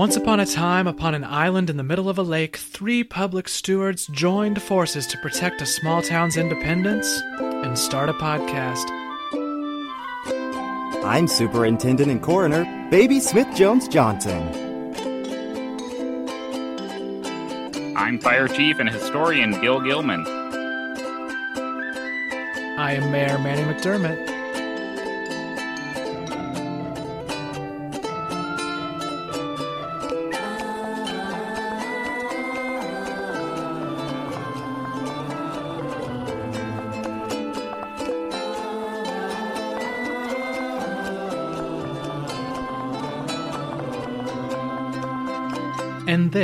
Once upon a time, upon an island in the middle of a lake, three public stewards joined forces to protect a small town's independence and start a podcast. I'm Superintendent and Coroner Baby Smith Jones Johnson. I'm Fire Chief and Historian Gil Gilman. I am Mayor Manny McDermott.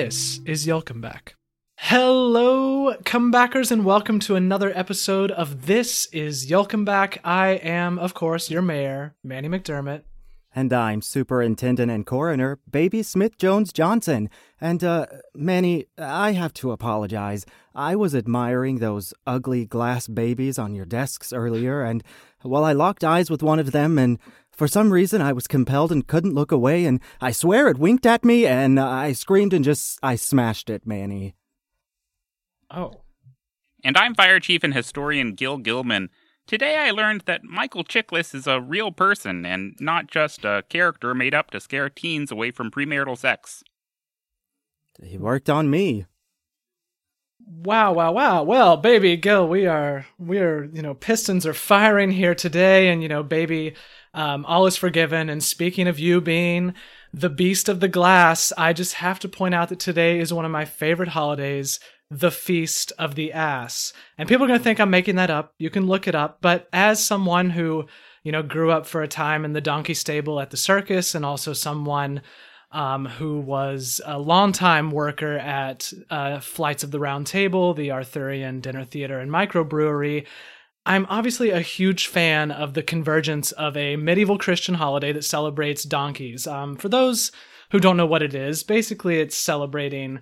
This is Yallcomeback. Hello, comebackers, and welcome to another episode of This is Yallcomeback. I am, of course, your mayor, Manny McDermott. And I'm Superintendent and Coroner Baby Smith Jones Johnson. And, uh, Manny, I have to apologize. I was admiring those ugly glass babies on your desks earlier, and, well, I locked eyes with one of them, and for some reason I was compelled and couldn't look away, and I swear it winked at me, and I screamed and just, I smashed it, Manny. Oh. And I'm Fire Chief and Historian Gil Gilman. Today I learned that Michael Chiklis is a real person and not just a character made up to scare teens away from premarital sex. He worked on me. Wow, wow, wow. Well, baby Gil, we are we are, you know, pistons are firing here today and you know, baby, um, all is forgiven. And speaking of you being the beast of the glass, I just have to point out that today is one of my favorite holidays, the Feast of the Ass. And people are going to think I'm making that up. You can look it up. But as someone who, you know, grew up for a time in the donkey stable at the circus and also someone um, who was a longtime worker at uh, Flights of the Round Table, the Arthurian Dinner Theater and Microbrewery, I'm obviously a huge fan of the convergence of a medieval Christian holiday that celebrates donkeys. Um, for those who don't know what it is, basically it's celebrating,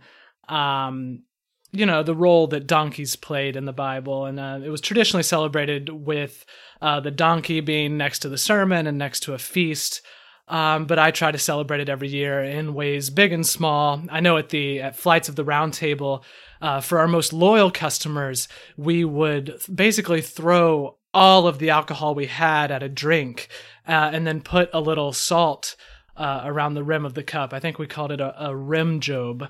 um, you know, the role that donkeys played in the Bible, and uh, it was traditionally celebrated with uh, the donkey being next to the sermon and next to a feast. Um, but I try to celebrate it every year in ways big and small. I know at the at flights of the round table, uh, for our most loyal customers, we would basically throw all of the alcohol we had at a drink, uh, and then put a little salt uh, around the rim of the cup. I think we called it a, a rim job.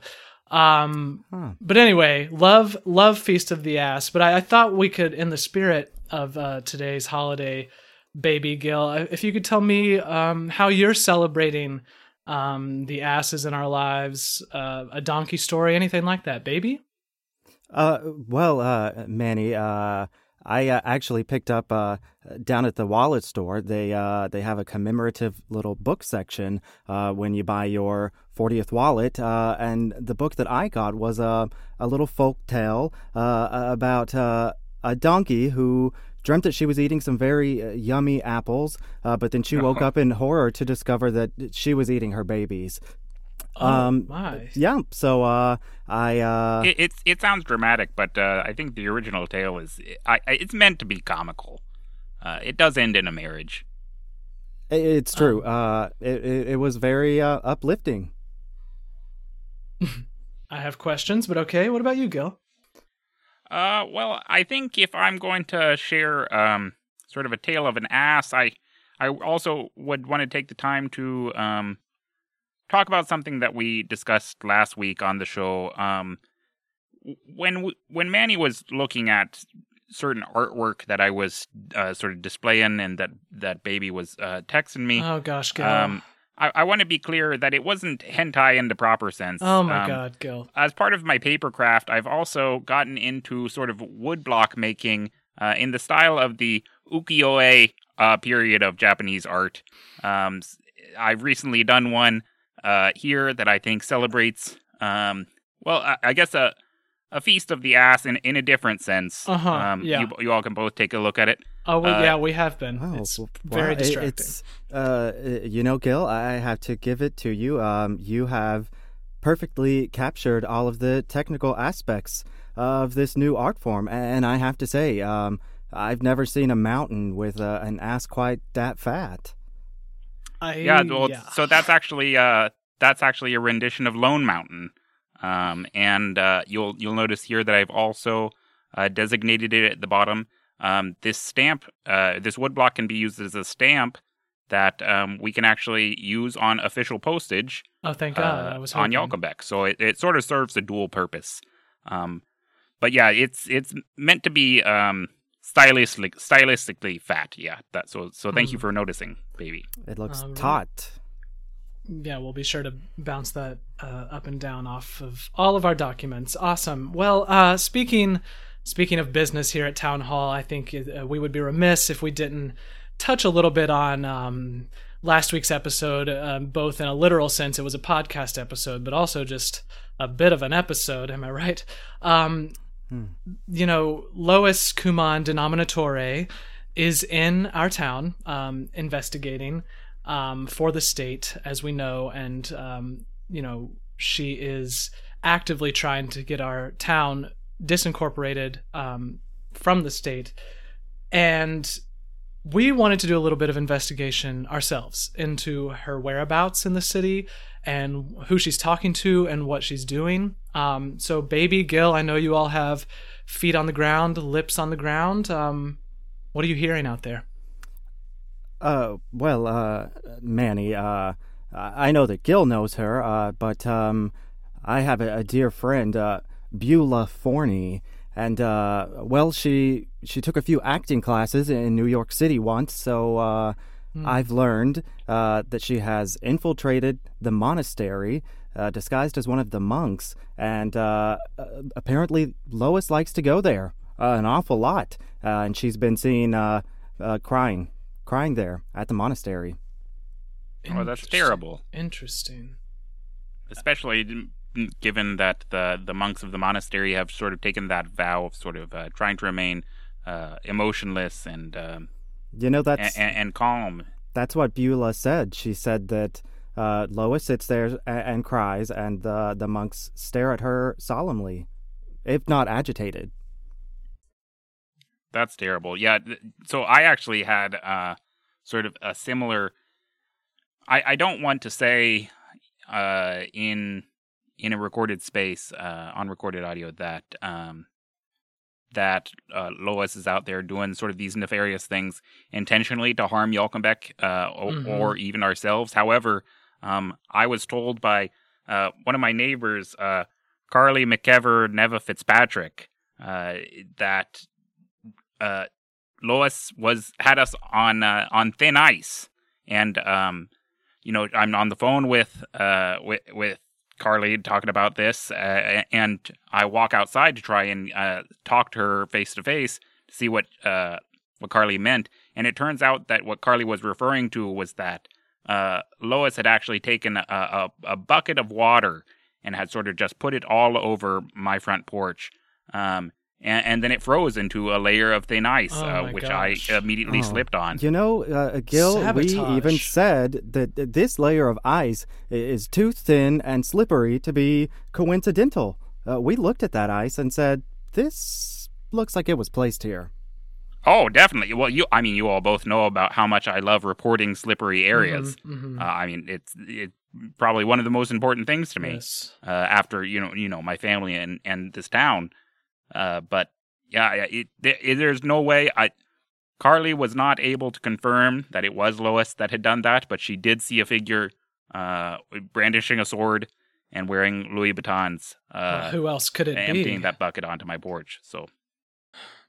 Um, Huh. but anyway, love love Feast of the Ass. But I, I thought we could, in the spirit of uh, today's holiday, baby Gil, if you could tell me um, how you're celebrating um, the asses in our lives, uh, a donkey story, anything like that, baby. Uh, well, uh, Manny, uh, I uh, actually picked up uh, down at the wallet store. They uh, they have a commemorative little book section uh, when you buy your 40th wallet, uh, and the book that I got was a a little folk tale uh, about uh, a donkey who dreamt that she was eating some very uh, yummy apples, uh, but then she woke up in horror to discover that she was eating her babies. Oh Um, my! Yeah, so uh, I uh, It, it's it sounds dramatic, but uh, I think the original tale is I, I, it's meant to be comical. Uh, it does end in a marriage. I- It's true. uh, it, it it was very uh, uplifting. I have questions, but okay. What about you, Gil? Uh, well, I think if I'm going to share um, sort of a tale of an ass, I I also would want to take the time to um, talk about something that we discussed last week on the show. Um, when w- when Manny was looking at certain artwork that I was uh, sort of displaying, and that that baby was uh, texting me. Oh gosh, Gil. Um, I, I want to be clear that it wasn't hentai in the proper sense. oh my Um, god, Gil. as part of my paper craft, I've also gotten into sort of woodblock making uh, in the style of the ukiyo-e uh, period of Japanese art. Um, I've recently done one uh, here that I think celebrates, um, well, I, I guess a a feast of the ass in, in a different sense. Uh-huh, Um, yeah. you, you all can both take a look at it. Oh well, uh, yeah, we have been. Oh, it's w- very wow, distracting. It's uh, you know, Gil, I have to give it to you. Um, you have perfectly captured all of the technical aspects of this new art form, and I have to say, um, I've never seen a mountain with uh, an ass quite that fat. I, Yeah, well, so that's actually uh, that's actually a rendition of Lone Mountain. Um, and uh, you'll you'll notice here that I've also uh, designated it at the bottom. Um, this stamp, uh, this woodblock can be used as a stamp that um, we can actually use on official postage. Oh, thank God! uh, I was on hoping. Yallcomeback. So it, it sort of serves a dual purpose. Um, but yeah, it's it's meant to be um, stylistic, stylistically fat. Yeah, that. So so thank you Mm. for noticing, baby. It looks All right. taut. Yeah, we'll be sure to bounce that uh, up and down off of all of our documents. Awesome. Well, uh, speaking speaking of business here at Town Hall, I think uh, we would be remiss if we didn't touch a little bit on um, last week's episode, um, both in a literal sense, it was a podcast episode, but also just a bit of an episode. Am I right? Um, You know, Lois Kuman Denominatore is in our town um, investigating um, for the state, as we know, and um, you know she is actively trying to get our town disincorporated um, from the state, and we wanted to do a little bit of investigation ourselves into her whereabouts in the city and who she's talking to and what she's doing. Um, so, baby Gil, I know you all have feet on the ground, lips on the ground. Um, what are you hearing out there? Uh, well, uh, Manny, uh, I know that Gil knows her, uh, but, um, I have a, a dear friend, uh, Beulah Forney, and, uh, well, she, she took a few acting classes in New York City once, so, uh, I've learned, uh, that she has infiltrated the monastery, uh, disguised as one of the monks, and, uh, uh, apparently Lois likes to go there, uh, an awful lot, uh, and she's been seen, uh, uh, crying crying there at the monastery. Oh, that's terrible. Interesting. especially mm, given that the the monks of the monastery have sort of taken that vow of sort of uh, trying to remain uh, emotionless and, um, You know and that's and and calm. that's what Beulah said. She said that uh, Lois sits there and, and cries, and the the monks stare at her solemnly, if not agitated. That's terrible. Yeah. So I actually had uh, sort of a similar. I I don't want to say uh, in in a recorded space uh, on recorded audio that um, that uh, Lois is out there doing sort of these nefarious things intentionally to harm Yallcomeback uh, o- Mhm. or even ourselves. However, um, I was told by uh, one of my neighbors, uh, Carly McEver Neva Fitzpatrick, uh, that uh, Lois was had us on uh, on thin ice, and um, you know I'm on the phone with uh, with with Carly talking about this, uh, and I walk outside to try and uh, talk to her face to face to see what uh, what Carly meant, and it turns out that what Carly was referring to was that uh, Lois had actually taken a, a, a bucket of water and had sort of just put it all over my front porch. Um, and, and then it froze into a layer of thin ice, Oh uh, which gosh. I immediately Oh. slipped on. You know, uh, Gil, we even said that this layer of ice is too thin and slippery to be coincidental. Uh, we looked at that ice and said, "This looks like it was placed here." Oh, definitely. Well, you, I mean, you all both know about how much I love reporting slippery areas. Mhm, mhm. Uh, I mean, it's it's probably one of the most important things to me. Yes. uh, after you know you know my family and and this town. Uh, but yeah, it, it- there's no way I. Carly was not able to confirm that it was Lois that had done that, but she did see a figure uh, brandishing a sword and wearing Louis Vuittons, Well, uh, who else could it emptying be? Emptying that bucket onto my porch. So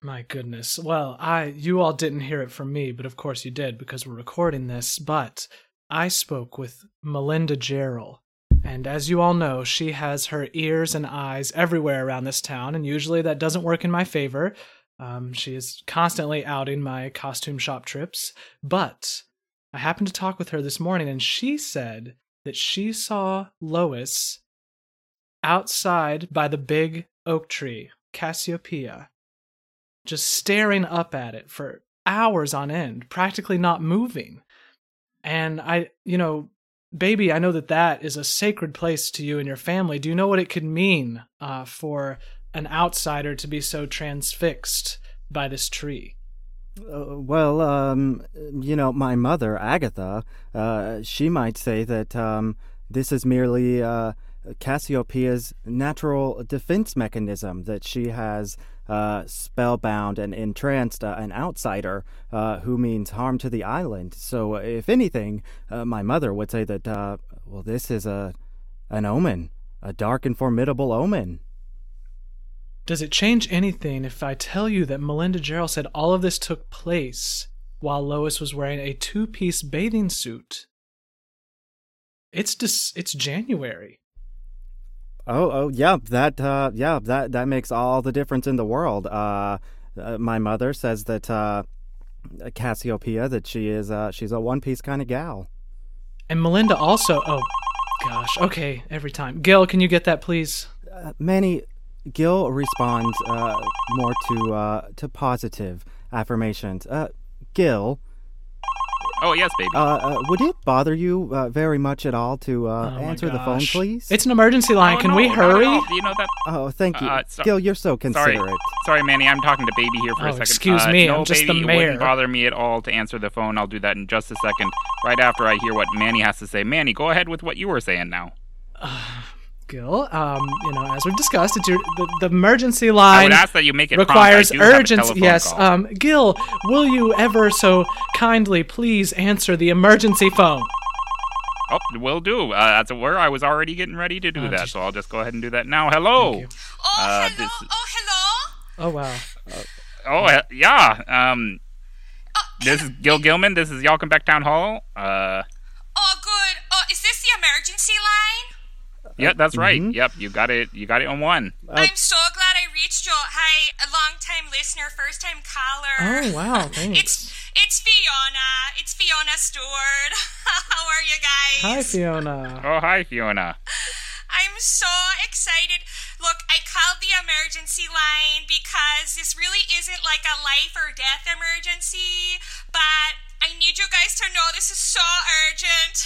My goodness. Well, I you all didn't hear it from me, but of course you did because we're recording this. But I spoke with Melinda Gerald, and as you all know, she has her ears and eyes everywhere around this town, and usually that doesn't work in my favor. Um, she is constantly outing my costume shop trips, but I happened to talk with her this morning, and she said that she saw Lois outside by the big oak tree, Cassiopeia, just staring up at it for hours on end, practically not moving. And I, you know, baby, I know that that is a sacred place to you and your family. Do you know what it could mean uh, for an outsider to be so transfixed by this tree? Uh, well, um, you know, my mother, Agatha, uh, she might say that um, this is merely uh, Cassiopeia's natural defense mechanism that she has uh, spellbound and entranced uh, an outsider uh, who means harm to the island. So, if anything, uh, my mother would say that, uh, well, this is a an omen, a dark and formidable omen. Does it change anything if I tell you that Melinda Gerald said all of this took place while Lois was wearing a two-piece bathing suit? It's dis- it's January. Oh, oh, yeah, that, uh, yeah, that that makes all the difference in the world. Uh, uh my mother says that uh, Cassiopeia that she is uh, she's a one piece kind of gal. And Melinda also. Oh, gosh. Okay, every time. Gil, can you get that, please? Uh, Manny, Gil responds uh, more to uh, to positive affirmations. Uh, Gil, Oh yes, baby. uh, uh, would it bother you uh, very much at all to uh, Oh answer the phone, please? It's an emergency line. Oh, can no, we hurry? all. You know that. oh, thank you, Uh, so- Gil. You're so considerate. sorry, Manny. I'm talking to Baby here for Oh, a second. excuse Uh, me, No, I'm just the baby, It mayor. wouldn't bother me at all to answer the phone. I'll do that in just a second. Right after I hear what Manny has to say. Manny, go ahead with what you were saying now. Gil, um, you know, as we've discussed, it's your the, the emergency I line would ask that you make it requires I do have a urgency. Yes, call. um, Gil, will you ever so kindly please answer the emergency phone? Oh, will do. Uh, that's where I was already getting ready to do Oh, that, just- so I'll just go ahead and do that now. Hello. Oh, Uh, hello. this- Oh, hello. Oh wow. Oh, he- yeah. Um, Oh, this is Gil Gilman. This is Y'all Come Back Town Hall. Uh, oh, good. Oh, is this the emergency line? Yeah, that's right. mhm. Yep, you got it. You got it on one. I'm so glad I reached you. Hi, a long-time listener, first-time caller. Oh wow. thanks. It's it's Fionna. It's Fionna Steward. How are you guys? Hi, Fionna. Oh, hi, Fionna. I'm so excited. Look, I called the emergency line because this really isn't like a life or death emergency, but I need you guys to know this is so urgent.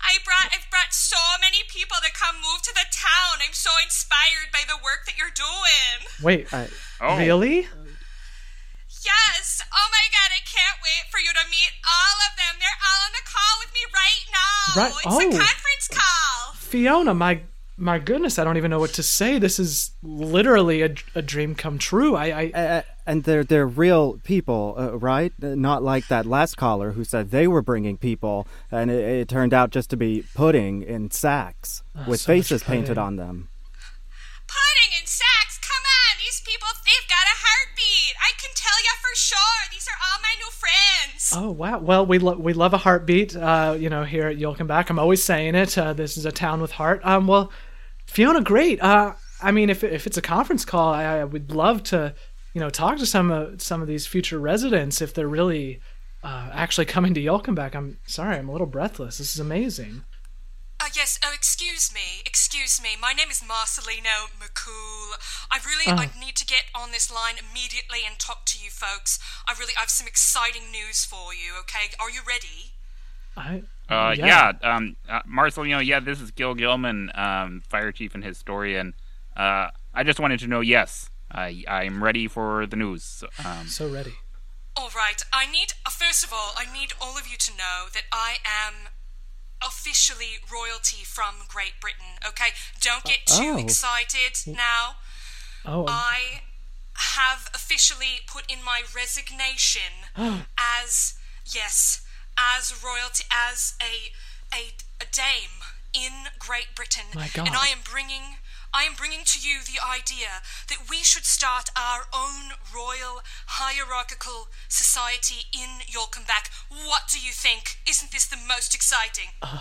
I brought I've brought so many people to come move to the town. I'm so inspired by the work that you're doing. Wait. I, Oh, Really? Yes. Oh my god, I can't wait for you to meet all of them. They're all on the call with me right now. Right- It's oh. a conference call. Fionna, my my goodness, I don't even know what to say. This is literally a, a dream come true. I, I uh, and they're they're real people, uh, right? Uh, Not like that last caller who said they were bringing people, and it, it turned out just to be pudding in sacks with Oh, so faces painted on them. Pudding in sacks, come on. These people, they've got a heartbeat. I can tell you for sure. These are all my new friends. Oh wow! Well, we lo- we love a heartbeat. Uh, you know, here at Yallcomeback, I'm always saying it. Uh, this is a town with heart. Um, well, Fionna, great. Uh, I mean, if if it's a conference call, I, I would love to, you know, talk to some of some of these future residents if they're really uh, actually coming to Yallcomeback. I'm sorry, I'm a little breathless. This is amazing. Uh, yes, oh, excuse me. Excuse me. My name is Marcelino McCool. I really I need to get on this line immediately and talk to you folks. I really I have some exciting news for you, okay? Are you ready? I Uh, yeah. Um, uh, Marcelino, yeah, this is Gil Gilman, um, fire chief and historian. Uh, I just wanted to know, yes, I I'm ready for the news. So, Um, so ready. All right. I need uh, first of all, I need all of you to know that I am officially royalty from Great Britain, okay? Don't get too Oh. excited now. Oh, I have officially put in my resignation as yes, as royalty, as a a, a dame in Great Britain, My God. and I am bringing. I am bringing to you the idea that we should start our own royal hierarchical society in Yallcomeback. What do you think? Isn't this the most exciting? Uh,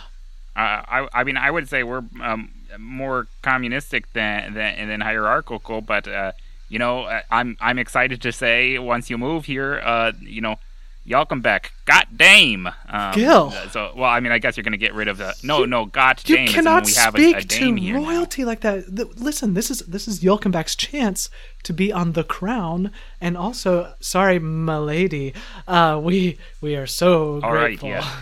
I, I mean, I would say we're um, more communistic than, than than hierarchical, but uh, you know, I'm I'm excited to say once you move here, uh, you know, Yallcomeback, got dame. Um, Gil. So, well, I mean, I guess you're gonna get rid of the no, no, got You dame. is cannot we have speak a, a dame to here now. royalty like that. Th- listen, this is this is Yallcomeback's chance to be on the crown, and also, sorry, milady, uh, we we are so All right, grateful. yeah.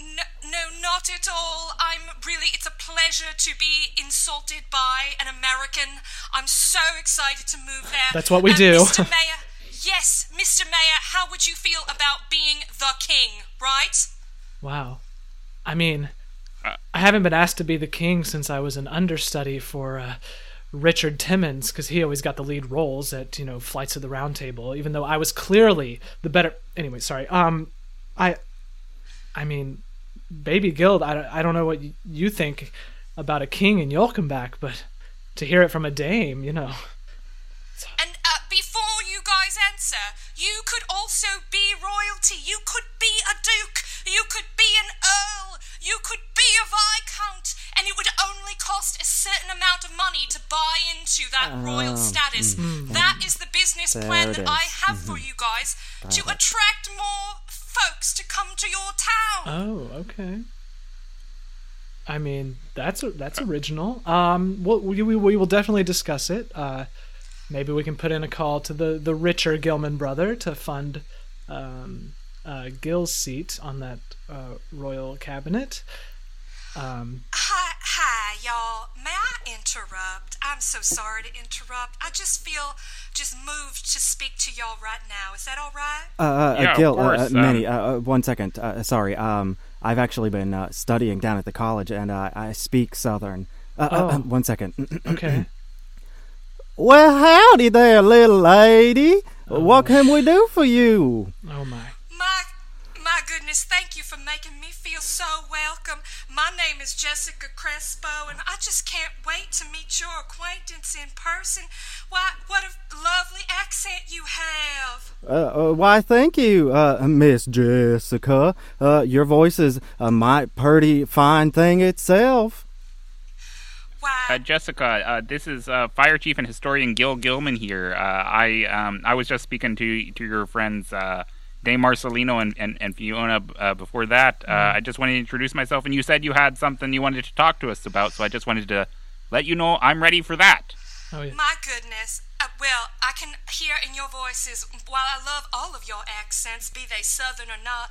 No, no, not at all. I'm really, it's a pleasure to be insulted by an American. I'm so excited to move there. That's what we Um, do. Mr. Mayor, yes, Mr. Mayor, how would you feel about being the king, right? Wow, I mean, I haven't been asked to be the king since I was an understudy for uh, Richard Timmons because he always got the lead roles at you know Flights of the Round Table, even though I was clearly the better. Anyway, sorry. Um, I, I mean, Baby Gil. I, I don't know what you think about a king in Yallcomeback, but to hear it from a dame, you know. And uh, you guys answer, you could also be royalty. You could be a duke. You could be an earl. You could be a viscount. And it would only cost a certain amount of money to buy into that royal Oh, status. mm, That is the business There plan it that I is. Mm-hmm. have for you guys to it. attract more folks to come to your town. Oh, okay. I mean, that's that's original. Um, we'll, we we we will definitely discuss it. Uh, maybe we can put in a call to the the richer Gilman brother to fund um, uh, Gil's seat on that uh, royal cabinet. Um, Hi, hi, y'all. May I interrupt? I'm so sorry to interrupt. I just feel just moved to speak to y'all right now. Is that all right? Uh, uh, Yeah, of Gil, uh, course, uh, um, Manny, uh, uh, one second. Uh, sorry. Um, I've actually been uh, studying down at the college, and uh, I speak Southern. Uh, uh, Oh. uh, one second. okay. Well, howdy there, little lady. What can we do for you? Oh my. My, my goodness, thank you for making me feel so welcome. My name is Jessica Crespo, and I just can't wait to meet your acquaintance in person. Why, what a lovely accent you have. Uh, uh, why, thank you, uh, Miss Jessica. Uh, your voice is a mighty pretty fine thing itself. Why, Uh, Jessica, uh, this is uh, Fire Chief and Historian Gil Gilman here. Uh, I um, I was just speaking to to your friends uh, Dame Marcelino and, and, and Fionna uh, before that. Uh, I just wanted to introduce myself, and you said you had something you wanted to talk to us about, so I just wanted to let you know I'm ready for that. Oh yeah. My goodness. Uh, well, I can hear in your voices, while I love all of your accents, be they southern or not,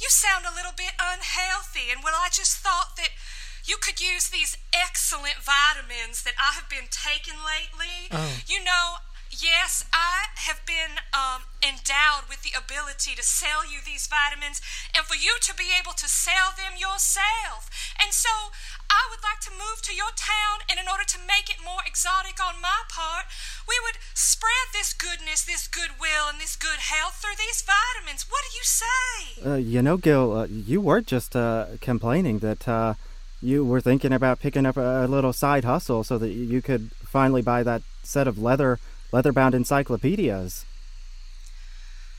you sound a little bit unhealthy. And well, I just thought that you could use these excellent vitamins that I have been taking lately. Oh. You know, yes, I have been um, endowed with the ability to sell you these vitamins and for you to be able to sell them yourself. And so I would like to move to your town, and in order to make it more exotic on my part, we would spread this goodness, this goodwill, and this good health through these vitamins. What do you say? Uh, you know, Gil, uh, you were just uh, complaining that uh, you were thinking about picking up a, a little side hustle so that you could finally buy that set of leather leather-bound encyclopedias.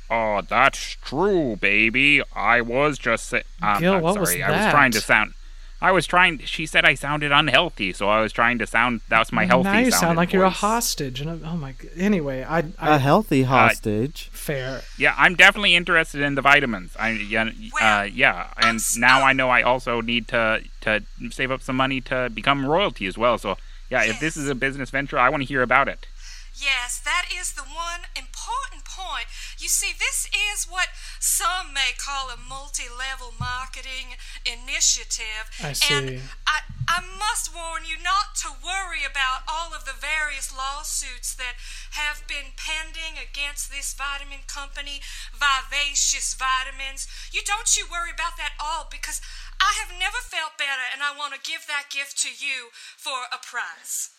Oh, that's true, baby. I was just say- um, Gil, I'm what was sorry. I was trying to sound. I was trying. She said I sounded unhealthy, so I was trying to sound. That was my healthy. now you sound sounding like you're a hostage. And oh my. Anyway, I. I A healthy hostage. fair. Yeah, I'm definitely interested in the vitamins. I yeah, Well, uh, yeah, and now I know I also need to to save up some money to become royalty as well. So yeah, if this is a business venture, I want to hear about it. Yes, that is the one important point. You see, this is what some may call a multi level marketing initiative. I see. And I, I must warn you not to worry about all of the various lawsuits that have been pending against this vitamin company, Vivacious Vitamins. You don't you worry about that all because I have never felt better and I want to give that gift to you for a price.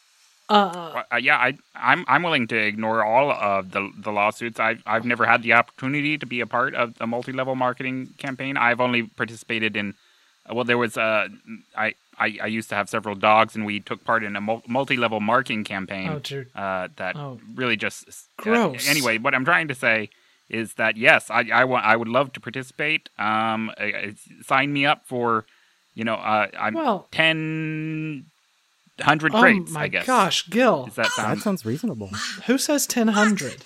Uh, Uh, yeah, I I'm I'm willing to ignore all of the the lawsuits. I've I've never had the opportunity to be a part of a multi level marketing campaign. I've only participated in. Well, there was uh, I, I I used to have several dogs, and we took part in a multi level marketing campaign. Oh. Uh, that Oh. really just uh, Gross. anyway, what I'm trying to say is that yes, I I want I would love to participate. Um, uh, uh, sign me up for, you know, uh, I'm Well- ten hundred oh crates. my I guess. gosh, Gil. Does that That sounds reasonable. Who says 1000?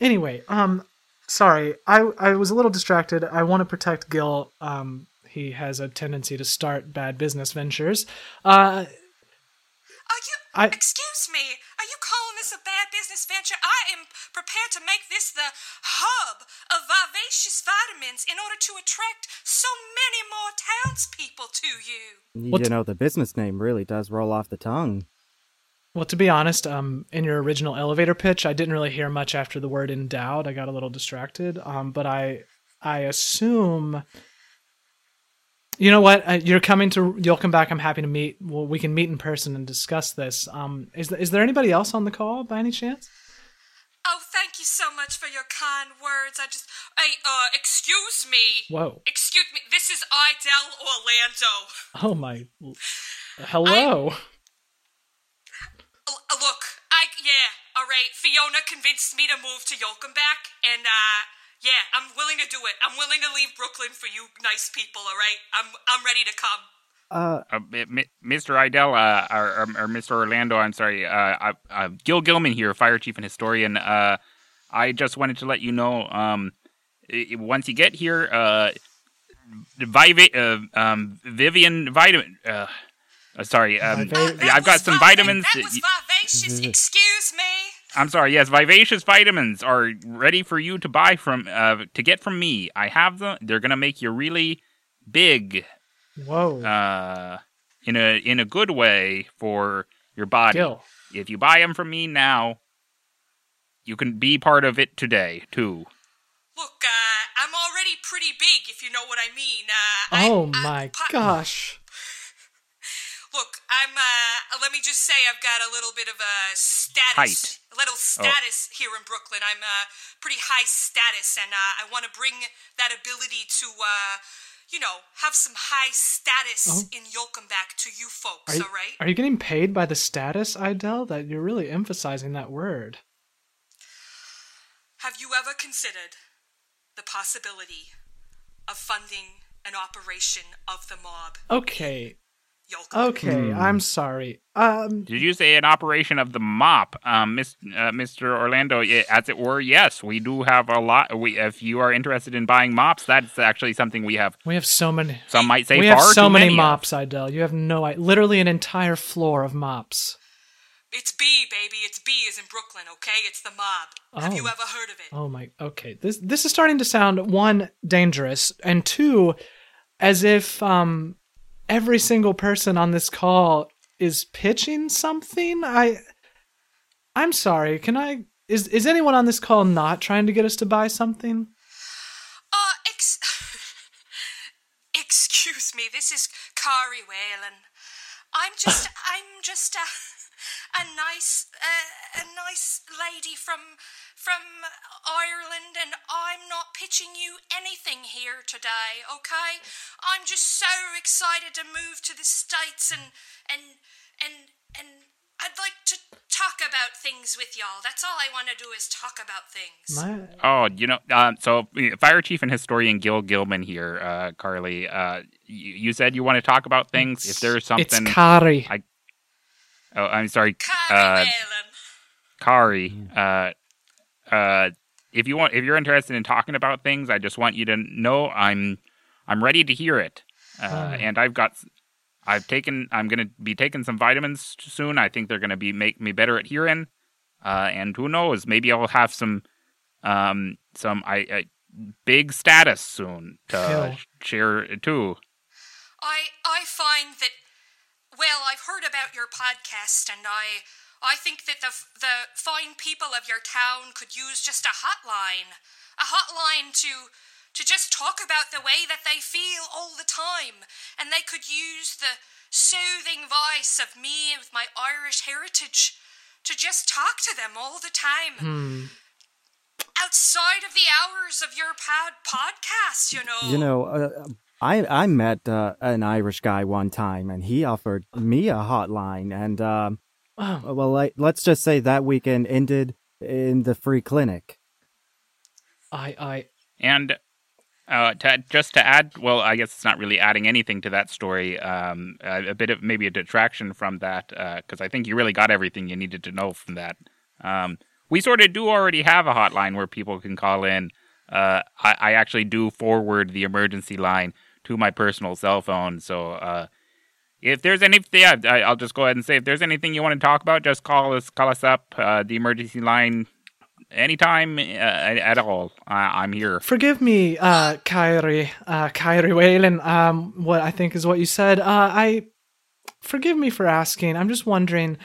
Anyway, um sorry. I I was a little distracted. I want to protect Gil. Um he has a tendency to start bad business ventures. Uh Are you? I- Excuse me. Are you calling this a bad business venture? I am prepared to make this the hub of vivacious vitamins in order to attract so many more townspeople to you. What- you know, the business name really does roll off the tongue. well, to be honest, um in your original elevator pitch, I didn't really hear much after the word endowed. I got a little distracted. Um but I I assume You know what? Uh, you're coming to. You'll come back. I'm happy to meet. Well, we can meet in person and discuss this. Um, is th- is there anybody else on the call by any chance? Oh, thank you so much for your kind words. I just, hey, uh, excuse me. Whoa. Excuse me. This is Idell Orlando. Oh my. Hello. L- look, I yeah, all right. Fionna convinced me to move to Yallcomeback, and uh, yeah, I'm willing to do it. I'm willing to leave Brooklyn for you, nice people. All right, I'm I'm ready to come. Uh, Uh, M- M- Mr. Idell, uh, or, or, or Mr. Orlando, I'm sorry, uh, uh, uh, Gil Gilman here, fire chief and historian. Uh, I just wanted to let you know, um, i- i- once you get here, uh, Vivi- uh, um, Vivian vitamin. Uh, uh, sorry, um, Viva- Yeah, that yeah, I've got some vitamins. That was vivacious. Excuse me. I'm sorry. Yes, vivacious vitamins are ready for you to buy from uh, to get from me. I have them. They're gonna make you really big, Whoa. uh, in a in a good way for your body. Gil. If you buy them from me now, you can be part of it today too. Look, uh, I'm already pretty big, if you know what I mean. Uh, Oh I- my pa- gosh. Look, I'm, uh, let me just say I've got a little bit of a status. Height. A little status here in Brooklyn. I'm, uh, pretty high status, and, uh, I want to bring that ability to, uh, you know, have some high status Oh. in Yallcomeback to you folks, Are you, alright? are you getting paid by the status, Idell? That you're really emphasizing that word. Have you ever considered the possibility of funding an operation of the mob? Okay. Yallcomeback? Okay. I'm sorry. Um. Did you say an operation of the mop, um, Miss, uh, Mr. Orlando? Yeah, as it were, yes, we do have a lot. We, if you are interested in buying mops, that's actually something we have. We have so many. Some might say we far have so too many, of. mops, Idell. You have no idea. Literally an entire floor of mops. It's B, baby. It's B is in Brooklyn, okay? It's the mob. Have you Oh. ever heard of it? Oh my. Okay. This this is starting to sound one dangerous and two, as if um every single person on this call is pitching something. I. I'm sorry. Can I? Is is anyone on this call not trying to get us to buy something? Uh, ex- excuse me. This is Kari Whalen. I'm just, I'm just a, a nice, uh, a nice lady from, from Ireland, and I'm not pitching you anything here today. Okay? I'm just so excited to move to the states, and and and and I'd like to talk about things with y'all. That's all I want to do is talk about things. My, Oh, you know, uh, so fire chief and historian Gil Gilman here, uh, Carly. Uh, you, you said you want to talk about things. if there's something, It's Kari. I- oh, I'm sorry, Kari uh, Whalen. Kari. Uh, if you want, if you're interested in talking about things, I just want you to know I'm, I'm ready to hear it. Uh, Oh. and I've got, I've taken, I'm gonna be taking some vitamins soon. I think they're gonna be make me better at hearing. Uh, and who knows, maybe I'll have some, um, some I, I big status soon to Hell. share too. I I find that well, I've heard about your podcast, and I I think that the the fine people of your town could use just a hotline, a hotline to to just talk about the way that they feel all the time, and they could use the soothing voice of me with my Irish heritage to just talk to them all the time Hmm. outside of the hours of your pod podcast. You know. You know, uh, I I met uh, an Irish guy one time, and he offered me a hotline, and um, Oh, well, like, let's just say that weekend ended in the free clinic. I I And uh, to, just to add, well, I guess it's not really adding anything to that story. Um, a, a bit of maybe a detraction from that, because I think you really got everything you needed to know from that. Um, we sort of do already have a hotline where people can call in. Uh, I, I actually do forward the emergency line to my personal cell phone. So uh, if there's any, yeah, I'll just go ahead and say if there's anything you want to talk about, just call us, call us up. Uh, the emergency line, anytime uh, at, all. I, I'm here. Forgive me, uh, Kyrie, uh, Kyrie Whalen. Um, what I think is what you said. Uh, I forgive me for asking. I'm just wondering.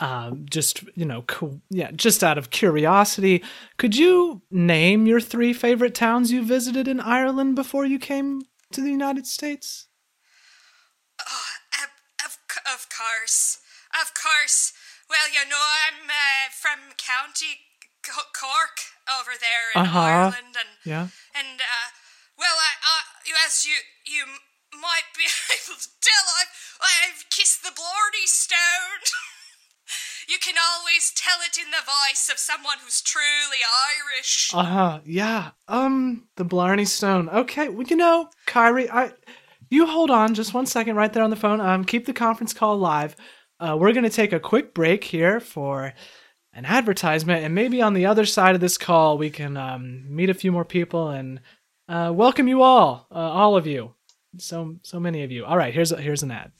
Um, just you know, co- yeah, just out of curiosity, could you name your three favorite towns you visited in Ireland before you came to the United States? Of course. Of course. Well, you know, I'm uh, from County C- Cork over there in Uh-huh. Ireland, and Yeah. and uh, well, I, I as you you might be able to tell, I've I've kissed the Blarney Stone. you can always tell it in the voice of someone who's truly Irish. Uh huh. Yeah. Um, the Blarney Stone. Okay. Well, you know, Kyrie, I, you hold on just one second right there on the phone. Um, keep the conference call live. Uh, we're gonna take a quick break here for an advertisement, and maybe on the other side of this call, we can um meet a few more people and uh, welcome you all, uh, all of you. So so many of you. All right. Here's a, here's an ad.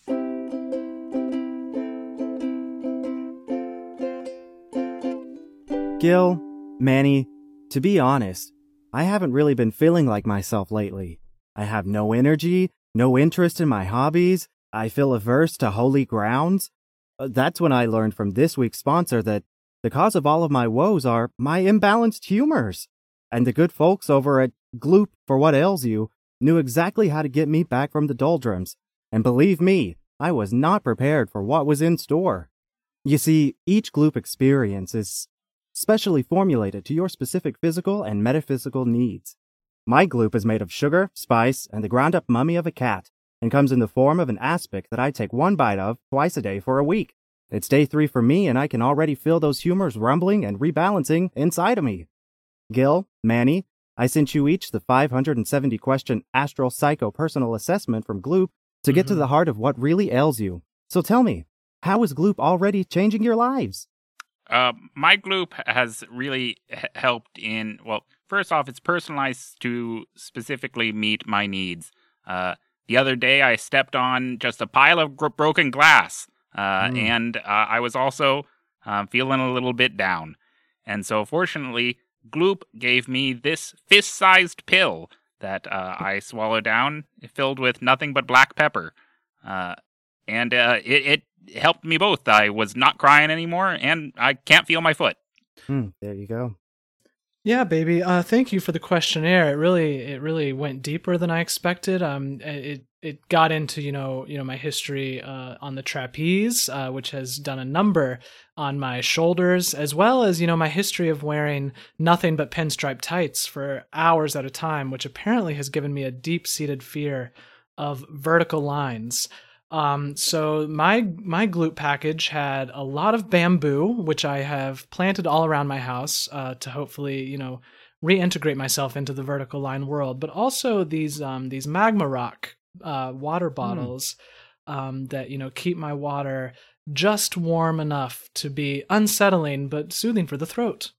Gil, Manny, to be honest, I haven't really been feeling like myself lately. I have no energy, no interest in my hobbies, I feel averse to holy grounds. Uh, That's when I learned from this week's sponsor that the cause of all of my woes are my imbalanced humors. And the good folks over at Gloop for What Ails You knew exactly how to get me back from the doldrums. And believe me, I was not prepared for what was in store. You see, each Gloop experience is specially formulated to your specific physical and metaphysical needs. My gloop is made of sugar, spice, and the ground up mummy of a cat, and comes in the form of an aspic that I take one bite of twice a day for a week. It's day three for me, and I can already feel those humors rumbling and rebalancing inside of me. Gil, Manny, I sent you each the 570 question astral psycho personal assessment from Gloop to get to Mhm. the heart of what really ails you. So tell me, how is Gloop already changing your lives? Uh, my gloop has really h- helped in well first off it's personalized to specifically meet my needs uh, the other day i stepped on just a pile of gr- broken glass uh, Mm. and uh, i was also uh, feeling a little bit down and so fortunately gloop gave me this fist-sized pill that uh, i swallowed down filled with nothing but black pepper uh, and uh, it, it helped me both. I was not crying anymore, and I can't feel my foot. Hmm, there you go. Yeah, baby. Uh, thank you for the questionnaire. It really, it really went deeper than I expected. Um, it it got into you know you know my history uh, on the trapeze, uh, which has done a number on my shoulders, as well as you know my history of wearing nothing but pinstripe tights for hours at a time, which apparently has given me a deep seated fear of vertical lines. Um, so my my glute package had a lot of bamboo, which I have planted all around my house uh, to hopefully, you know, reintegrate myself into the vertical line world. But also these um, these magma rock uh, water bottles um, that you know keep my water just warm enough to be unsettling but soothing for the throat.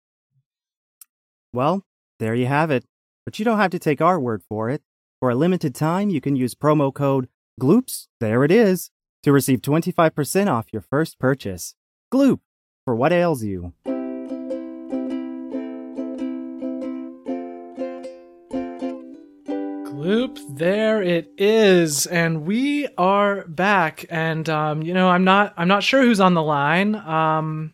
Well, there you have it. But you don't have to take our word for it. For a limited time, you can use promo code GLOOPS, there it is, to receive 25% off your first purchase. Gloop, for what ails you. Gloop, there it is, and we are back. And um, you know, I'm not, I'm not sure who's on the line. Um,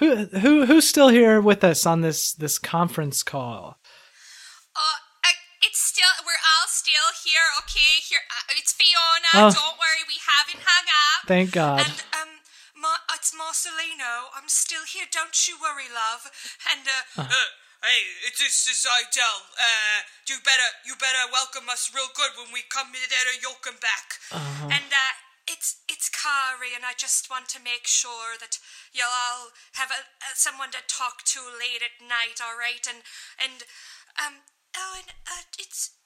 who, who, who's still here with us on this this conference call? Uh, it's still, we're all still here, okay? Here, uh, it's Fionna. Oh. Don't worry, we haven't hung up. Thank God. And um, Ma, it's Marcelino. I'm still here. Don't you worry, love. And uh, uh hey, it, this is Idel. Uh, you better, you better welcome us real good when we come in there. You'll come back. Uh-huh. And uh, it's it's Kari, and I just want to make sure that you'll all have a, a, someone to talk to late at night. All right? And and um oh, and uh, it's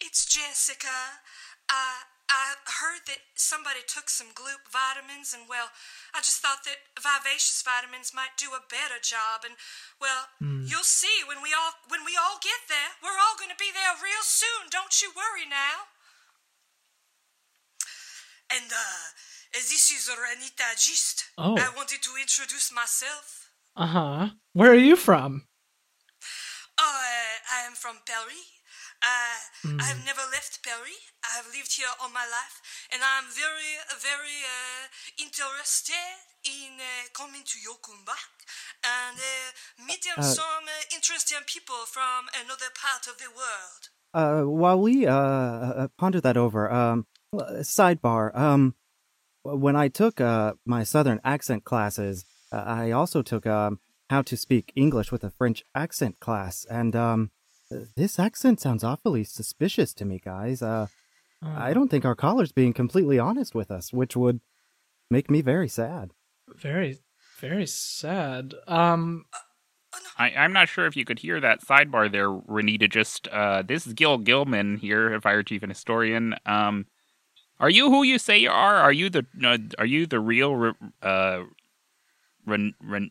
it's Jessica. Uh, I heard that somebody took some Gloop vitamins, and well, I just thought that Vivacious vitamins might do a better job. And well, you'll see when we all when we all get there. We're all going to be there real soon. Don't you worry now. And uh, this is Renita Gist. Oh. I wanted to introduce myself. Uh huh. Where are you from? Oh, uh, I am from Paris. Uh, Hmm. I have never left Paris. I have lived here all my life, and I'm very, very uh, interested in uh, coming to Yallcomeback and uh, meeting Uh, some uh, interesting people from another part of the world. Uh, while we, ponder that over, um, sidebar, um, when I took uh, my Southern accent classes, I also took um, how to speak English with a French accent class, and um, this accent sounds awfully suspicious to me, guys. Uh, I don't think our caller's being completely honest with us, which would make me very sad. Very, very sad. Um, I, I'm not sure if you could hear that sidebar there, Renita. Just uh, this is Gil Gilman here, a fire chief and historian. Um, are you who you say you are? Are you the uh, are you the real uh, Ren, Ren,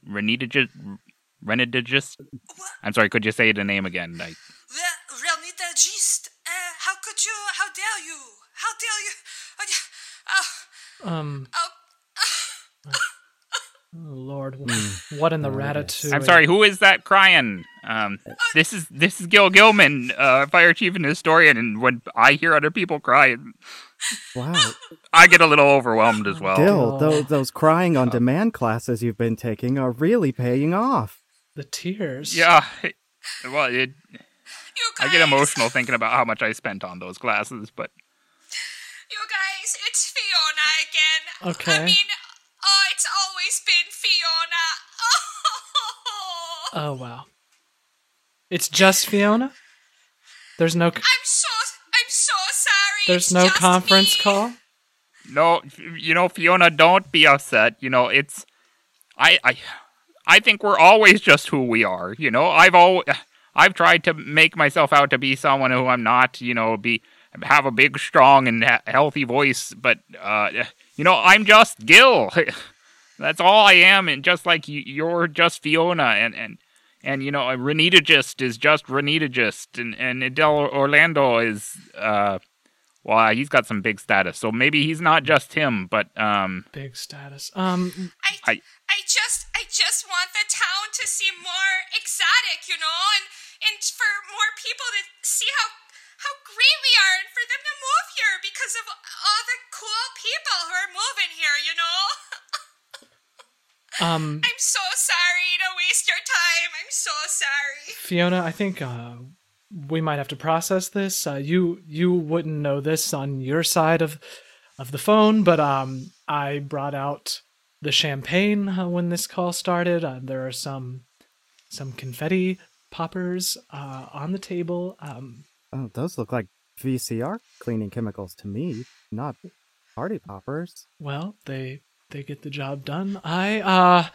Renita? Renita? I'm sorry. Could you say the name again? I, Renita Gist. Uh, how could you? How dare you? How dare you? Oh, um, oh, oh Lord, what in the Oh, yes. ratatouille? I'm sorry. Who is that crying? Um, this is this is Gil Gilman, uh, fire chief and historian. And when I hear other people cry, Wow, I get a little overwhelmed as well. Gil, Oh. those, those crying on demand classes you've been taking are really paying off. The tears. Yeah. Well, it. I get emotional thinking about how much I spent on those glasses, but You guys, it's Fionna again. Okay. I mean, oh, it's always been Fionna. Oh. Oh wow. It's just Fionna. There's no. I'm so I'm so sorry. There's It's no just conference me. call. no, you know, Fionna, don't be upset. You know, it's I I I think we're always just who we are. You know, I've always I've tried to make myself out to be someone who I'm not. You know, be have a big, strong, and he- healthy voice, but uh, you know, I'm just Gil. That's all I am, and just like you, you're just Fionna, and and and you know, Renita just is just Renita just, and and Adele Orlando is uh, well, he's got some big status, so maybe he's not just him, but um, Big status. Um. I, I- I just I just want the town to seem more exotic, you know, and and for more people to see how how great we are, and for them to move here because of all the cool people who are moving here, you know. Um. I'm so sorry to waste your time. I'm so sorry. Fionna, I think uh, we might have to process this. Uh, you you wouldn't know this on your side of of the phone, but um, I brought out the champagne uh, when this call started. Uh, there are some some confetti poppers uh, on the table. Um, Oh, those look like VCR cleaning chemicals to me, not party poppers. well, they they get the job done. I uh,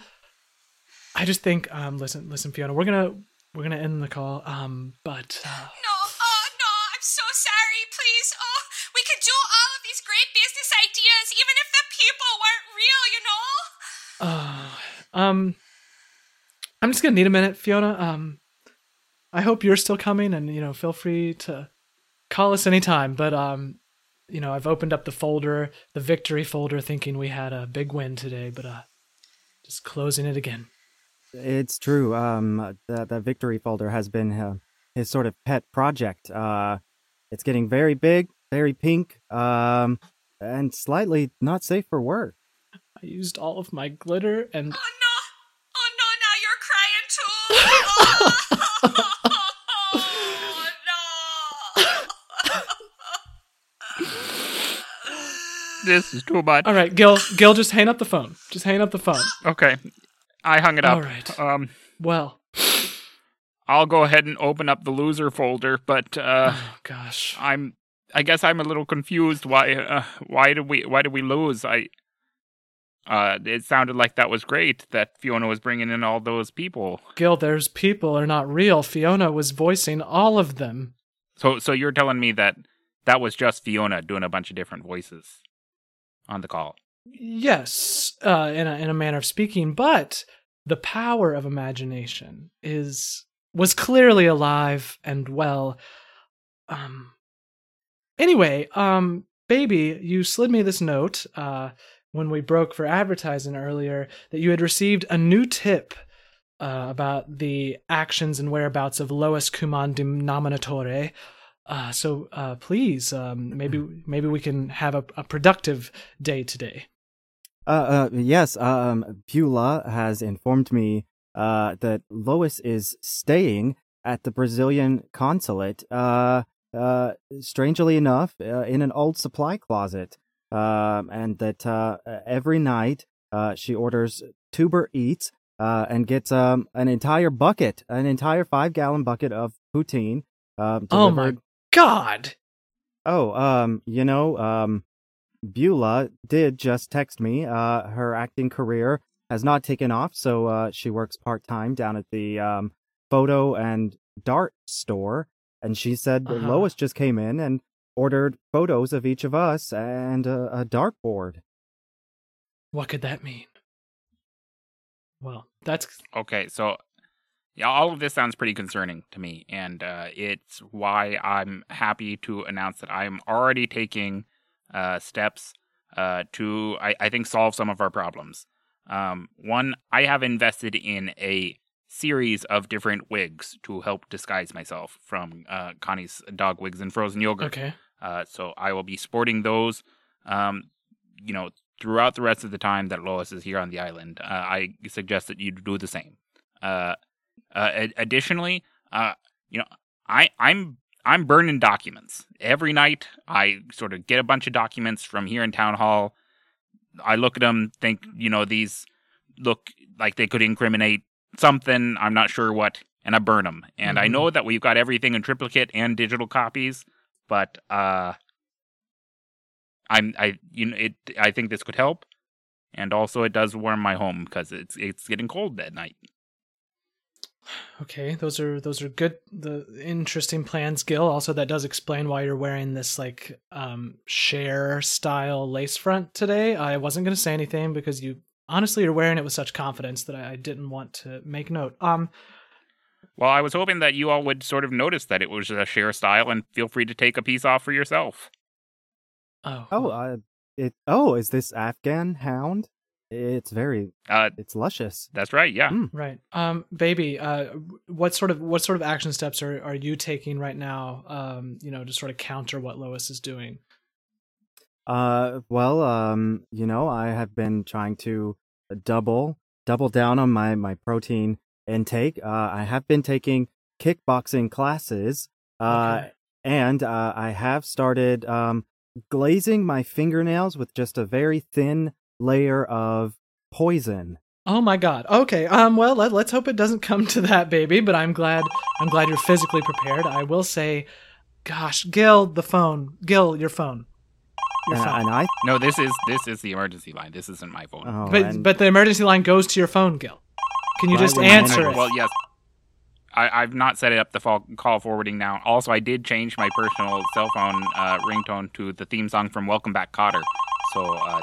I just think um, listen listen, Fionna, we're gonna we're gonna end the call. Um, but uh, No, oh no, I'm so sorry. Please, oh, we could do all of these great business ideas even if the people weren't real, you know. Uh, um, I'm just gonna need a minute, Fionna. Um, I hope you're still coming, and you know, feel free to call us anytime. But um, you know, I've opened up the folder, the victory folder, thinking we had a big win today, but uh, just closing it again. It's true. Um, that the victory folder has been uh, his sort of pet project. Uh, it's getting very big, very pink, um, and slightly not safe for work. I used all of my glitter, and Oh no, oh no, now you're crying too. oh no. this is too much. all right, Gil, Gil, just hang up the phone. Just hang up the phone. Okay, I hung it up. All right. Um, Well, I'll go ahead and open up the loser folder, but uh, oh gosh, I'm I guess I'm a little confused. Why uh, why did we why did we lose? I uh, it sounded like that was great that Fionna was bringing in all those people. Gil, there's people are not real. Fionna was voicing all of them. So so you're telling me that that was just Fionna doing a bunch of different voices on the call. Yes, uh, in a in a manner of speaking, but the power of imagination is was clearly alive and well. Um. Anyway, um, baby, you slid me this note uh, when we broke for advertising earlier that you had received a new tip uh, about the actions and whereabouts of Lois common denominatore. Uh, so uh, please, um, maybe maybe we can have a, a productive day today. Uh, uh, yes, um, Beulah has informed me uh, that Lois is staying at the Brazilian consulate. Uh, uh, strangely enough, uh, in an old supply closet. um, and that uh, every night uh, she orders Tuber Eats uh, and gets um, an entire bucket, an entire five gallon bucket of poutine um, Oh my. God. Oh, um, you know, um, Beulah did just text me. Uh, her acting career has not taken off, so uh, she works part time down at the um, photo and dart store. And she said that Uh-huh. Lois just came in and ordered photos of each of us and a, a dartboard. What could that mean? Well, that's Okay, so yeah, all of this sounds pretty concerning to me, and uh, it's why I'm happy to announce that I'm already taking uh, steps uh, to, I, I think, solve some of our problems. Um, one, I have invested in a series of different wigs to help disguise myself from uh, Connie's dog wigs and frozen yogurt. okay. Uh, so I will be sporting those, um, you know, throughout the rest of the time that Lois is here on the island. Uh, I suggest that you do the same. Uh, uh, additionally, uh, you know, I I'm I'm burning documents every night. I sort of get a bunch of documents from here in town hall. I look at them, think you know these look like they could incriminate something. I'm not sure what, and I burn them. And I Mhm. know that we've got everything in triplicate and digital copies, but uh, I'm I you know it. I think this could help, and also it does warm my home because it's it's getting cold at night. Okay, those are those are good the interesting plans, Gil. Also that does explain why you're wearing this like um Cher style lace front today. I wasn't gonna say anything because you honestly you're wearing it with such confidence that I, I didn't want to make note. Um Well, I was hoping that you all would sort of notice that it was a Cher style and feel free to take a piece off for yourself. oh Oh, uh, it. Oh, is this Afghan hound? It's very. Uh, It's luscious. that's right. Yeah. Mm. right. Um baby, uh what sort of what sort of action steps are, are you taking right now um you know to sort of counter what Lois is doing? Uh, well, um, you know, I have been trying to double double down on my my protein intake. Uh, I have been taking kickboxing classes. Uh, Okay. and uh, I have started um glazing my fingernails with just a very thin layer of poison. Oh my god. Okay. Um well, let, let's hope it doesn't come to that, baby, but I'm glad I'm glad you're physically prepared. I will say gosh, Gil, the phone. Gil, your phone. Your Uh, phone. and I No, this is this is the emergency line. This isn't my phone. oh, but and- but the emergency line goes to your phone, Gil. Can you Why just answer it? Well, yes. I, I've not set it up the fall, call forwarding now. Also, I did change my personal cell phone uh, ringtone to the theme song from Welcome Back, Kotter. So, uh,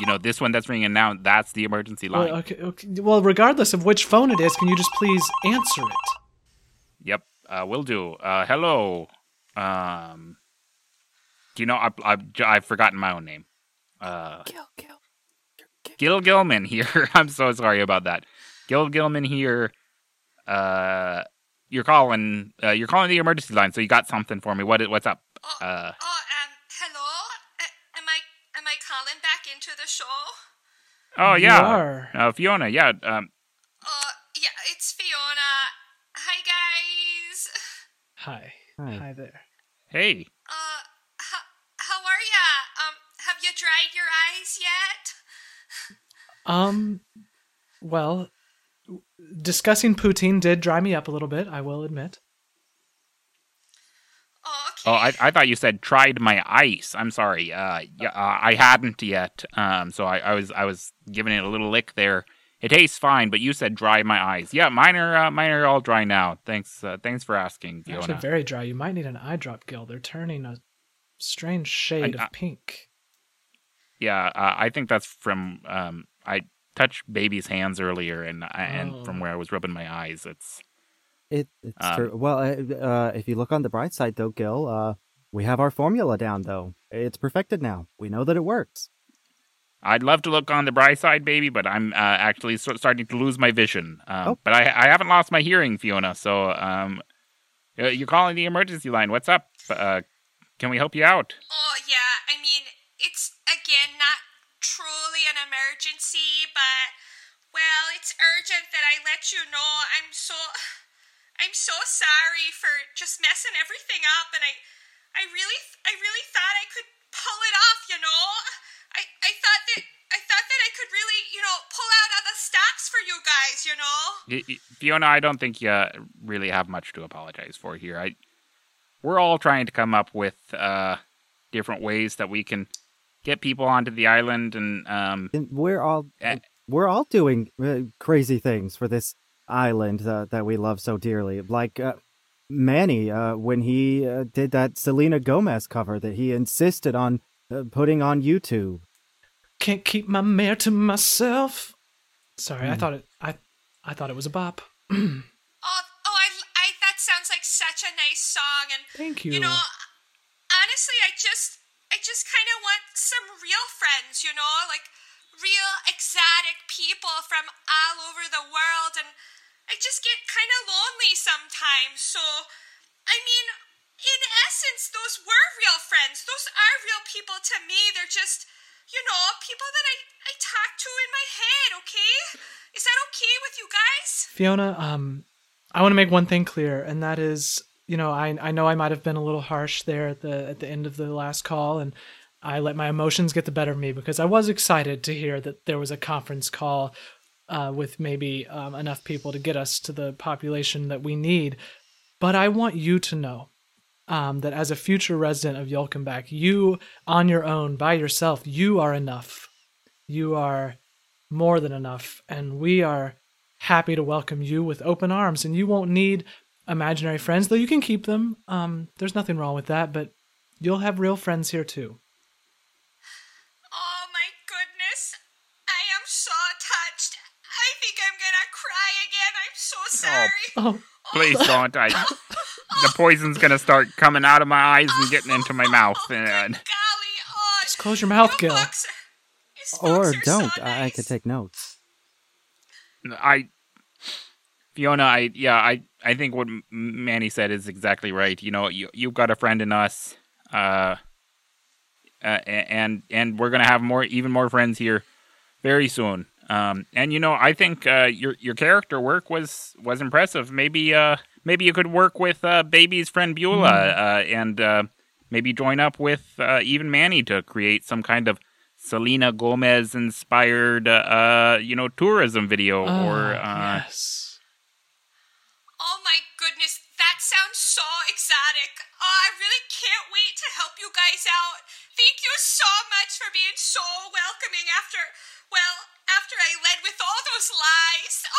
you know, this one that's ringing now, that's the emergency line. Well, okay, okay. Well, regardless of which phone it is, can you just please answer it? Yep, uh, will do. Uh, hello. Um, do you know? I, I, I've forgotten my own name. Uh, Gil, Gil. Gil Gilman here. I'm so sorry about that. Gil Gilman here. Uh, you're calling. Uh, you're calling the emergency line. So you got something for me? What? What's up? Oh, Uh, oh, um, hello? Uh, am I am I calling back into the show? oh You yeah, are. Uh, Fionna. Yeah. Um, Oh, yeah, it's Fionna. Hi, guys. Hi. Hi. Hi there. hey. Uh, how, how are ya? Um, have you dried your eyes yet? Um well, discussing poutine did dry me up a little bit, I will admit. Oh. Oh, I, I thought you said tried my ice. I'm sorry. Uh, yeah, uh, I hadn't yet. Um, so I, I was I was giving it a little lick there. It tastes fine, but you said dry my eyes. Yeah, mine are uh, mine are all dry now. Thanks. Uh, thanks for asking, Fionna. Actually, very dry. You might need an eye drop, Gil. They're turning a strange shade I- of pink. Yeah, uh, I think that's from um, I touched baby's hands earlier, and and Oh. from where I was rubbing my eyes. It's It, it's Um, true. Well, uh, uh, if you look on the bright side, though, Gil, uh, we have our formula down, though. It's perfected now. We know that it works. I'd love to look on the bright side, baby, but I'm uh, actually so- starting to lose my vision. Um, Oh. But I, I haven't lost my hearing, Fionna. So um, you're calling the emergency line. What's up? Uh, can we help you out? Oh, yeah, I mean, it's, again, not truly an emergency, but, well, it's urgent that I let you know. I'm so, I'm so sorry for just messing everything up and I I really I really thought I could pull it off, you know? I I thought that I thought that I could really, you know, pull out other stops for you guys, you know? Fionna, I don't think you uh, really have much to apologize for here. I we're all trying to come up with uh, different ways that we can get people onto the island and, um, and we're all uh, we're all doing uh, crazy things for this island uh, that we love so dearly. Like uh, Manny, uh, when he uh, did that Selena Gomez cover that he insisted on uh, putting on YouTube. Can't keep my mare to myself. Sorry, Hmm. I thought it. I I thought it was a bop. Oh, oh, I, I, that sounds like such a nice song, and Thank you. you know, honestly, I just, I just kind of want some real friends, you know, like real exotic people from all over the world, and I just get kind of lonely sometimes. So, I mean, in essence, those were real friends. Those are real people to me. They're just, you know, people that I, I talk to in my head. Okay, is that okay with you guys? Fionna, um, I want to make one thing clear, and that is, you know, I I know I might have been a little harsh there at the at the end of the last call, and I let my emotions get the better of me because I was excited to hear that there was a conference call uh, with maybe um, enough people to get us to the population that we need. But I want you to know um, that as a future resident of Yallcomeback, you on your own, by yourself, you are enough. You are more than enough, and we are happy to welcome you with open arms. And you won't need imaginary friends, though you can keep them. Um, there's nothing wrong with that, but you'll have real friends here too. Oh my goodness. I am so touched. I think I'm gonna cry again. I'm so sorry. Oh, please don't. I, the poison's gonna start coming out of my eyes and getting into my mouth, Oh, and good golly. Oh, just close your mouth, you Gil. folks are- you Or folks are so don't. I, I could take notes. I Fionna, I yeah, I I think what Manny said is exactly right. You know, you you've got a friend in us, uh, uh, and and we're gonna have more, even more friends here very soon. Um, and you know, I think uh, your your character work was was impressive. Maybe uh maybe you could work with uh, Baby's friend Beulah, uh, and uh, maybe join up with uh, even Manny to create some kind of Selena Gomez inspired, uh, you know, tourism video or uh, Ah, yes. Oh my goodness, that sounds so exotic. Oh, I really can't wait to help you guys out. Thank you so much for being so welcoming after, well, after I led with all those lies.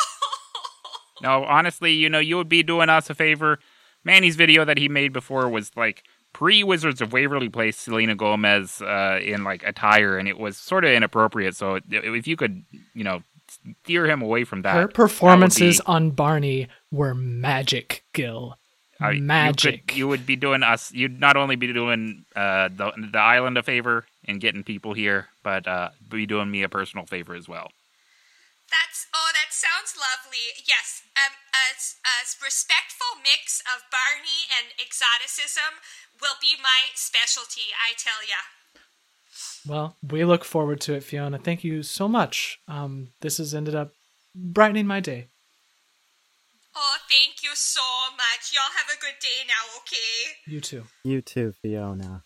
No, honestly, you know, you would be doing us a favor. Manny's video that he made before was like pre Wizards of Waverly Place Selena Gomez uh, in like attire, and it was sort of inappropriate. So if you could, you know, steer him away from that, Her that would performances be- on Barney were magic, Gil. uh, you could- magic. You, would be doing us. You'd not only be doing uh, the the island a favor and getting people here, but uh, be doing me a personal favor as well. That's, oh, that sounds lovely. Yes, um, a, a respectful mix of Barney and exoticism will be my specialty, I tell ya. Well, we look forward to it, Fionna. Thank you so much. Um, this has ended up brightening my day. Oh, thank you so much. Y'all have a good day now, okay? You too. You too, Fionna.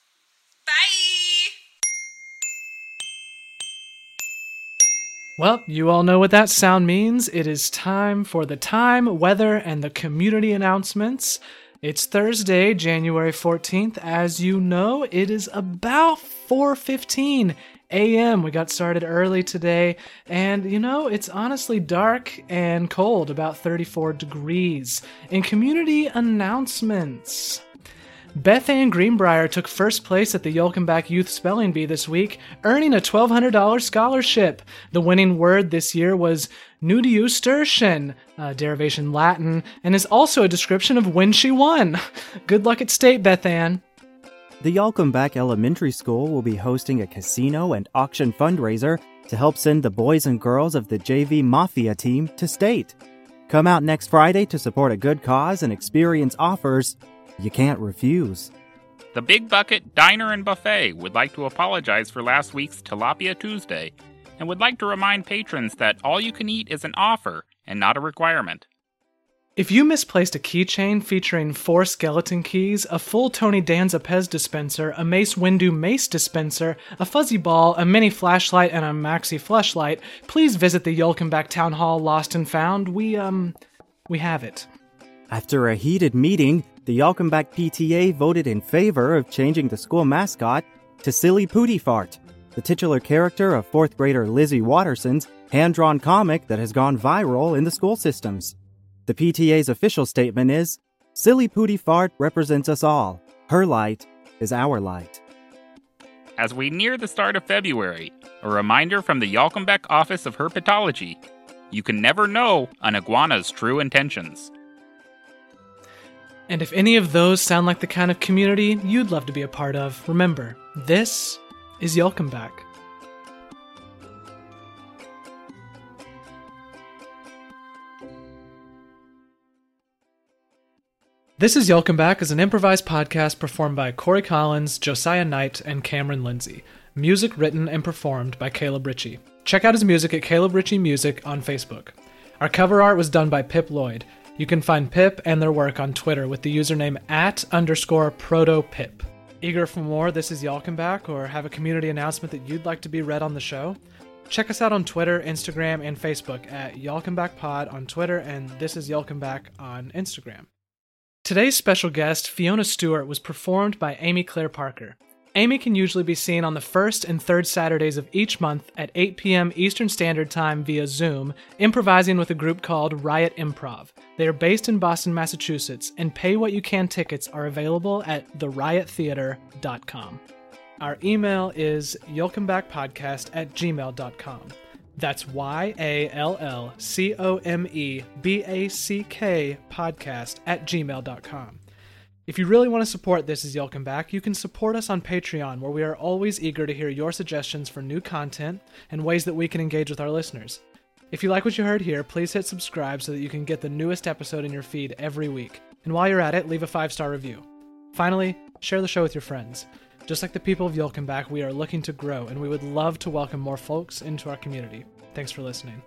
Bye. Well, you all know what that sound means. It is time for the time, weather, and the community announcements. It's Thursday, January 14th. As you know, it is about 4:15 a.m. We got started early today, and you know, it's honestly dark and cold, about 34 degrees. In community announcements, Beth Ann Greenbrier took first place at the Yallcomeback Youth Spelling Bee this week, earning a $1,200 scholarship. The winning word this year was Nudiustertian, a uh, derivation Latin, and is also a description of when she won. Good luck at state, Beth Ann. The Yallcomeback Elementary School will be hosting a casino and auction fundraiser to help send the boys and girls of the JV Mafia team to state. Come out next Friday to support a good cause and experience offers you can't refuse. The Big Bucket Diner and Buffet would like to apologize for last week's Tilapia Tuesday and would like to remind patrons that all you can eat is an offer and not a requirement. If you misplaced a keychain featuring four skeleton keys, a full Tony Danza Pez dispenser, a Mace Windu mace dispenser, a fuzzy ball, a mini flashlight, and a maxi flashlight, please visit the Yallcomeback Town Hall Lost and Found. We, um, we have it. After a heated meeting, the Yallcomeback PTA voted in favor of changing the school mascot to Silly Pooty Fart, the titular character of fourth grader Lizzie Watterson's hand drawn comic that has gone viral in the school systems. The PTA's official statement is Silly Pooty Fart represents us all. Her light is our light. As we near the start of February, a reminder from the Yallcomeback Office of Herpetology you can never know an iguana's true intentions. And if any of those sound like the kind of community you'd love to be a part of, remember, this is Yallcomeback. This is Yallcomeback is an improvised podcast performed by Cory Collins, Josiah Knight, and Cameron Lindsey. Music written and performed by Caleb Ritchie. Check out his music at Caleb Ritchie Music on Facebook. Our cover art was done by Pip Lloyd. You can find Pip and their work on Twitter with the username at underscore protopip. Eager for more This is Yallcomeback or have a community announcement that you'd like to be read on the show? Check us out on Twitter, Instagram, and Facebook at Yallcomeback Pod on Twitter and This is Yallcomeback on Instagram. Today's special guest, Fionna Steward, was performed by Amy Clare Parker. Amy can usually be seen on the first and third Saturdays of each month at 8 p.m. Eastern Standard Time via Zoom, improvising with a group called Riot Improv. They are based in Boston, Massachusetts, and pay what you can tickets are available at theriottheater.com. Our email is yallcomebackpodcast at gmail.com. That's Y A L L C O M E B A C K podcast at gmail.com. If you really want to support This Is Yallcomeback, you can support us on Patreon, where we are always eager to hear your suggestions for new content and ways that we can engage with our listeners. If you like what you heard here, please hit subscribe so that you can get the newest episode in your feed every week. And while you're at it, leave a five star review. Finally, share the show with your friends. Just like the people of Yallcomeback, we are looking to grow, and we would love to welcome more folks into our community. Thanks for listening.